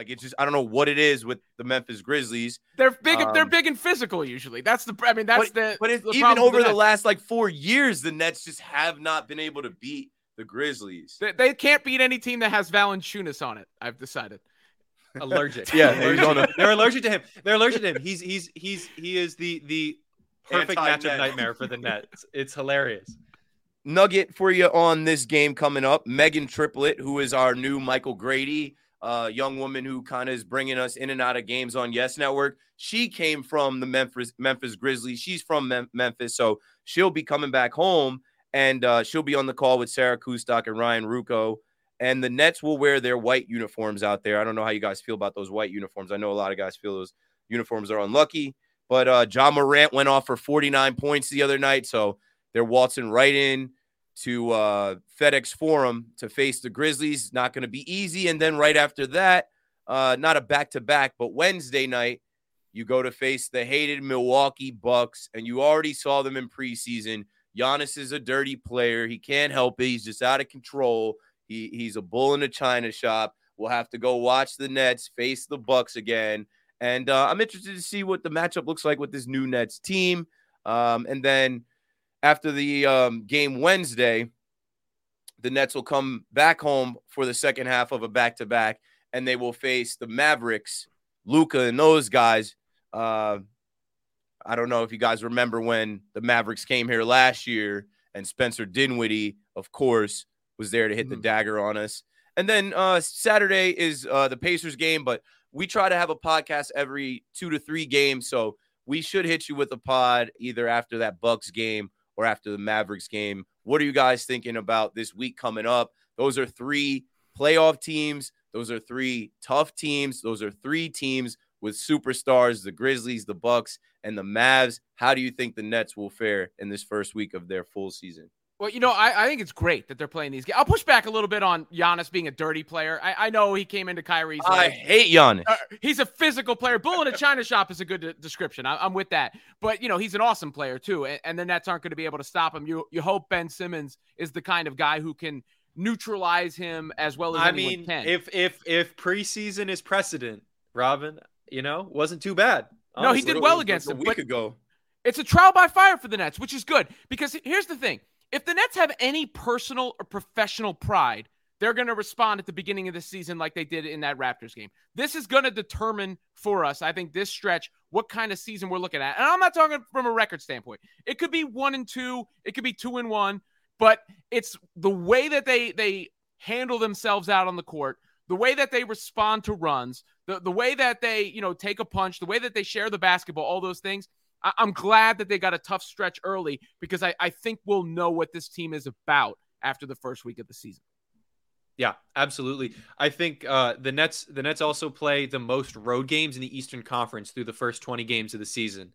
Like it's just I don't know what it is with the Memphis Grizzlies. They're big. Um, they're big and physical usually. That's the. I mean, that's but, the. But it's the even over the Nets. last like four years, the Nets just have not been able to beat the Grizzlies. They, they can't beat any team that has Valanciunas on it. I've decided. allergic. Yeah, Allergic. he's on a- they're allergic to him. They're allergic to him. He's he's he's he is the the perfect Anti-net. matchup nightmare for the Nets. It's hilarious. Nugget for you on this game coming up. Megan Triplett, who is our new Michael Grady, uh, young woman who kind of is bringing us in and out of games on Yes Network. She came from the Memphis Memphis Grizzlies. She's from Mem- Memphis, so she'll be coming back home, and uh, she'll be on the call with Sarah Kustok and Ryan Ruocco. And the Nets will wear their white uniforms out there. I don't know how you guys feel about those white uniforms. I know a lot of guys feel those uniforms are unlucky, but uh, Ja Morant went off for 49 points the other night, so they're waltzing right in to uh, FedEx Forum to face the Grizzlies. Not going to be easy. And then right after that, uh, not a back to back, but Wednesday night, you go to face the hated Milwaukee Bucks, and you already saw them in preseason. Giannis is a dirty player. He can't help it. He's just out of control. He, he's a bull in a china shop. We'll have to go watch the Nets face the Bucks again. And uh, I'm interested to see what the matchup looks like with this new Nets team. Um, and then after the um, game Wednesday, the Nets will come back home for the second half of a back to back, and they will face the Mavericks, Luka, and those guys. Uh, I don't know if you guys remember when the Mavericks came here last year, and Spencer Dinwiddie, of course, was there to hit the dagger on us. And then uh, Saturday is uh, the Pacers game, but we try to have a podcast every two to three games, so we should hit you with a pod either after that Bucks game or after the Mavericks game. What are you guys thinking about this week coming up? Those are three playoff teams. Those are three tough teams. Those are three teams with superstars, the Grizzlies, the Bucks, and the Mavs. How do you think the Nets will fare in this first week of their full season? Well, you know, I, I think it's great that they're playing these games. I'll push back a little bit on Giannis being a dirty player. I, I know he came into Kyrie's. I life. hate Giannis. Uh, he's a physical player. Bull in a china shop is a good de- description. I, I'm with that. But you know, he's an awesome player too, and, and the Nets aren't going to be able to stop him. You you hope Ben Simmons is the kind of guy who can neutralize him as well as I mean, can. if if if preseason is precedent, Robin, you know, wasn't too bad. no, he did well against him a week ago. it's a trial by fire for the Nets, which is good because here's the thing: if the Nets have any personal or professional pride, they're going to respond at the beginning of the season like they did in that Raptors game. This is going to determine for us, I think, this stretch what kind of season we're looking at. And I'm not talking from a record standpoint. It could be one and two, it could be two and one, but it's the way that they they handle themselves out on the court, the way that they respond to runs, the the way that they you know take a punch, the way that they share the basketball, all those things. I- I'm glad that they got a tough stretch early because I, I think we'll know what this team is about after the first week of the season. Yeah, absolutely. I think uh, the Nets the Nets also play the most road games in the Eastern Conference through the first 20 games of the season.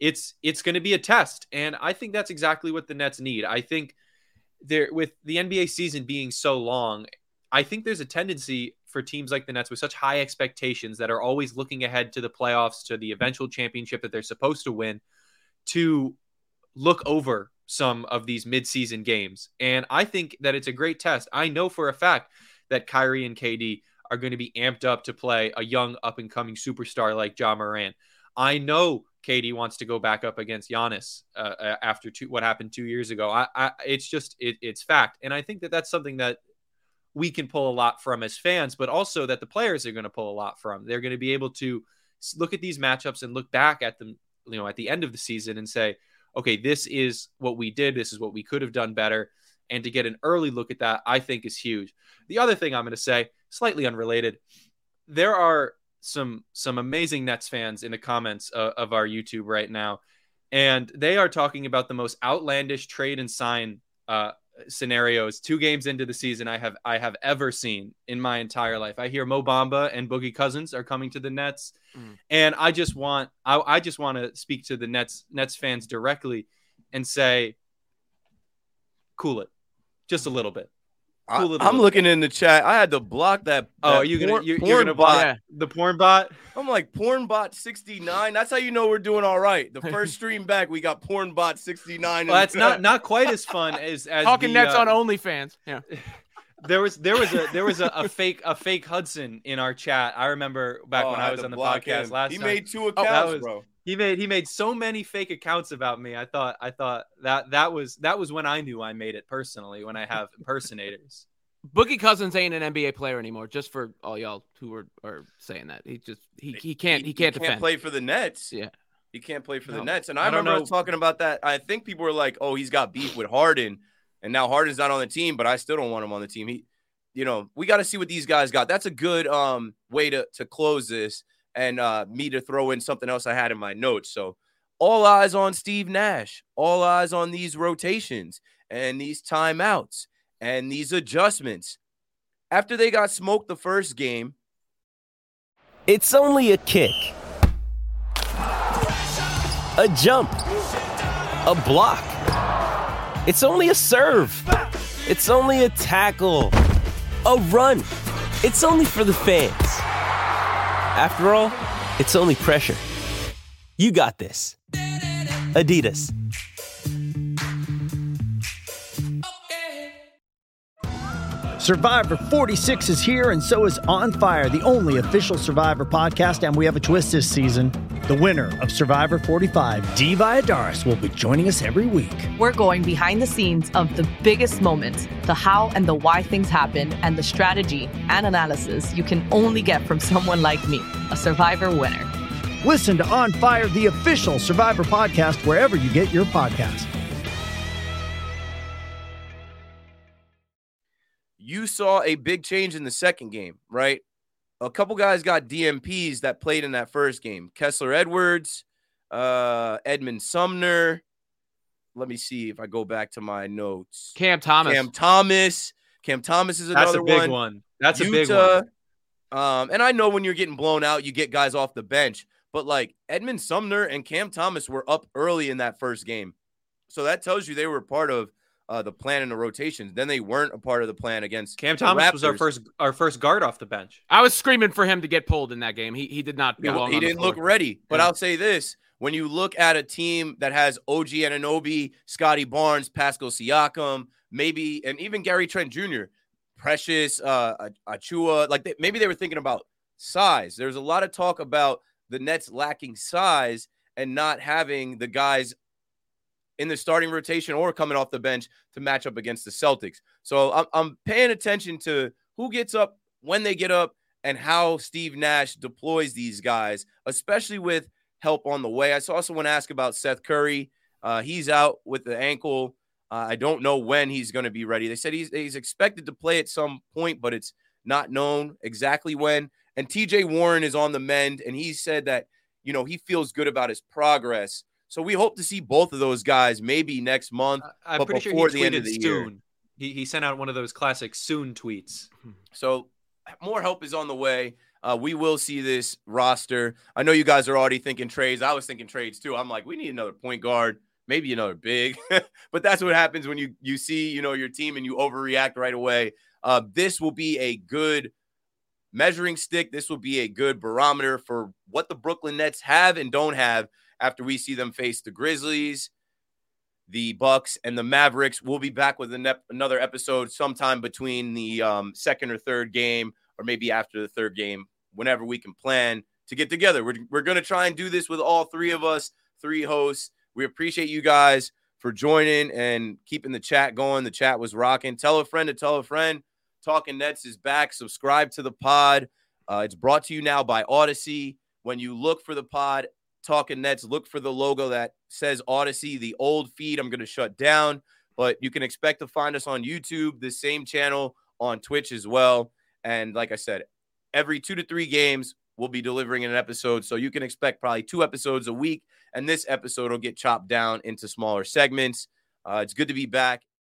It's it's going to be a test, and I think that's exactly what the Nets need. I think there with the NBA season being so long, I think there's a tendency for teams like the Nets with such high expectations that are always looking ahead to the playoffs, to the eventual championship that they're supposed to win, to look over some of these midseason games. And I think that it's a great test. I know for a fact that Kyrie and KD are going to be amped up to play a young up and coming superstar like Ja Morant. I know KD wants to go back up against Giannis uh, uh, after two, what happened two years ago. I, I it's just it, it's fact, and I think that that's something that we can pull a lot from as fans, but also that the players are going to pull a lot from. They're going to be able to look at these matchups and look back at them, you know, at the end of the season and say, okay, this is what we did. This is what we could have done better. And to get an early look at that, I think is huge. The other thing I'm going to say, slightly unrelated, there are some some amazing Nets fans in the comments uh, of our YouTube right now, and they are talking about the most outlandish trade and sign uh, scenarios two games into the season I have I have ever seen in my entire life. I hear Mo Bamba and Boogie Cousins are coming to the Nets, mm. and I just want I, I just want to speak to the Nets Nets fans directly and say, cool it, just a little bit. I, am looking in the chat. I had to block that. Oh, that are you gonna you're, you're gonna block yeah. the porn bot? I'm like porn bot 69. That's how you know we're doing all right. The first stream back, we got porn bot 69. Well, that's not not quite as fun as as talking the, nets uh, on OnlyFans. Yeah. there was there was a there was a, a, fake a fake Hudson in our chat. I remember back oh, when I, I was on the podcast him. last. He time. made two accounts, oh, was, bro. He made he made so many fake accounts about me. I thought I thought that that was that was when I knew I made it personally. When I have impersonators. Boogie Cousins ain't an NBA player anymore. Just for all y'all who are, are saying that, he just he, he can't he, he can't, he. Can't play for the Nets. Yeah, he can't play for no. the Nets. And I, I remember talking about that. I think people were like, "Oh, he's got beef with Harden," and now Harden's not on the team, but I still don't want him on the team. He, you know, we got to see what these guys got. That's a good um way to to close this, and uh me to throw in something else I had in my notes. So, all eyes on Steve Nash. All eyes on these rotations and these timeouts and these adjustments after they got smoked the first game. It's only a kick, a jump, a block. It's only a serve. It's only a tackle, a run. It's only for the fans. After all, it's only pressure. You got this. Adidas. Survivor 46 is here, and so is On Fire, the only official Survivor podcast. And we have a twist this season. The winner of Survivor 45, Dee Valladares, will be joining us every week. We're going behind the scenes of the biggest moments, the how and the why things happen, and the strategy and analysis you can only get from someone like me, a Survivor winner. Listen to On Fire, the official Survivor podcast, wherever you get your podcast. you saw a big change in the second game, right? A couple guys got DNPs that played in that first game. Kessler Edwards, uh, Edmond Sumner. Let me see if I go back to my notes. Cam Thomas. Cam Thomas. Cam Thomas is another one. That's a big one. one. That's Yuta, a big one. Um, and I know when you're getting blown out, you get guys off the bench. But like Edmond Sumner and Cam Thomas were up early in that first game. So that tells you they were part of uh, the plan and the rotations. Then they weren't a part of the plan against Cam Thomas was our first our first guard off the bench. I was screaming for him to get pulled in that game. He he did not. No, he didn't look ready. But yeah. I'll say this: when you look at a team that has OG Anunoby, Scottie Barnes, Pascal Siakam, maybe and even Gary Trent Jr., Precious, uh, Achiuwa, like they, maybe they were thinking about size. There's a lot of talk about the Nets lacking size and not having the guys in the starting rotation or coming off the bench to match up against the Celtics. So I'm, I'm paying attention to who gets up, when they get up, and how Steve Nash deploys these guys, especially with help on the way. I want to ask about Seth Curry. Uh, he's out with the ankle. Uh, I don't know when he's going to be ready. They said he's, he's expected to play at some point, but it's not known exactly when. And TJ Warren is on the mend, and he said that, you know, he feels good about his progress. So we hope to see both of those guys maybe next month. I'm pretty sure he tweeted soon. Year. He, he sent out one of those classic soon tweets. So more help is on the way. Uh, we will see this roster. I know you guys are already thinking trades. I was thinking trades too. I'm like, we need another point guard, maybe another big. but that's what happens when you you see you know your team and you overreact right away. Uh, this will be a good measuring stick. This will be a good barometer for what the Brooklyn Nets have and don't have after we see them face the Grizzlies, the Bucks, and the Mavericks. We'll be back with another episode sometime between the um, second or third game, or maybe after the third game, whenever we can plan to get together. We're, we're going to try and do this with all three of us, three hosts. We appreciate you guys for joining and keeping the chat going. The chat was rocking. Tell a friend to tell a friend. Talking Nets is back. Subscribe to the pod. Uh, it's brought to you now by Audacy. When you look for the pod, Talking Nets, look for the logo that says Audacy. The old feed I'm going to shut down, but you can expect to find us on YouTube, the same channel on Twitch as well. And like I said, every two to three games, we'll be delivering an episode. So you can expect probably two episodes a week. And this episode will get chopped down into smaller segments. Uh, it's good to be back.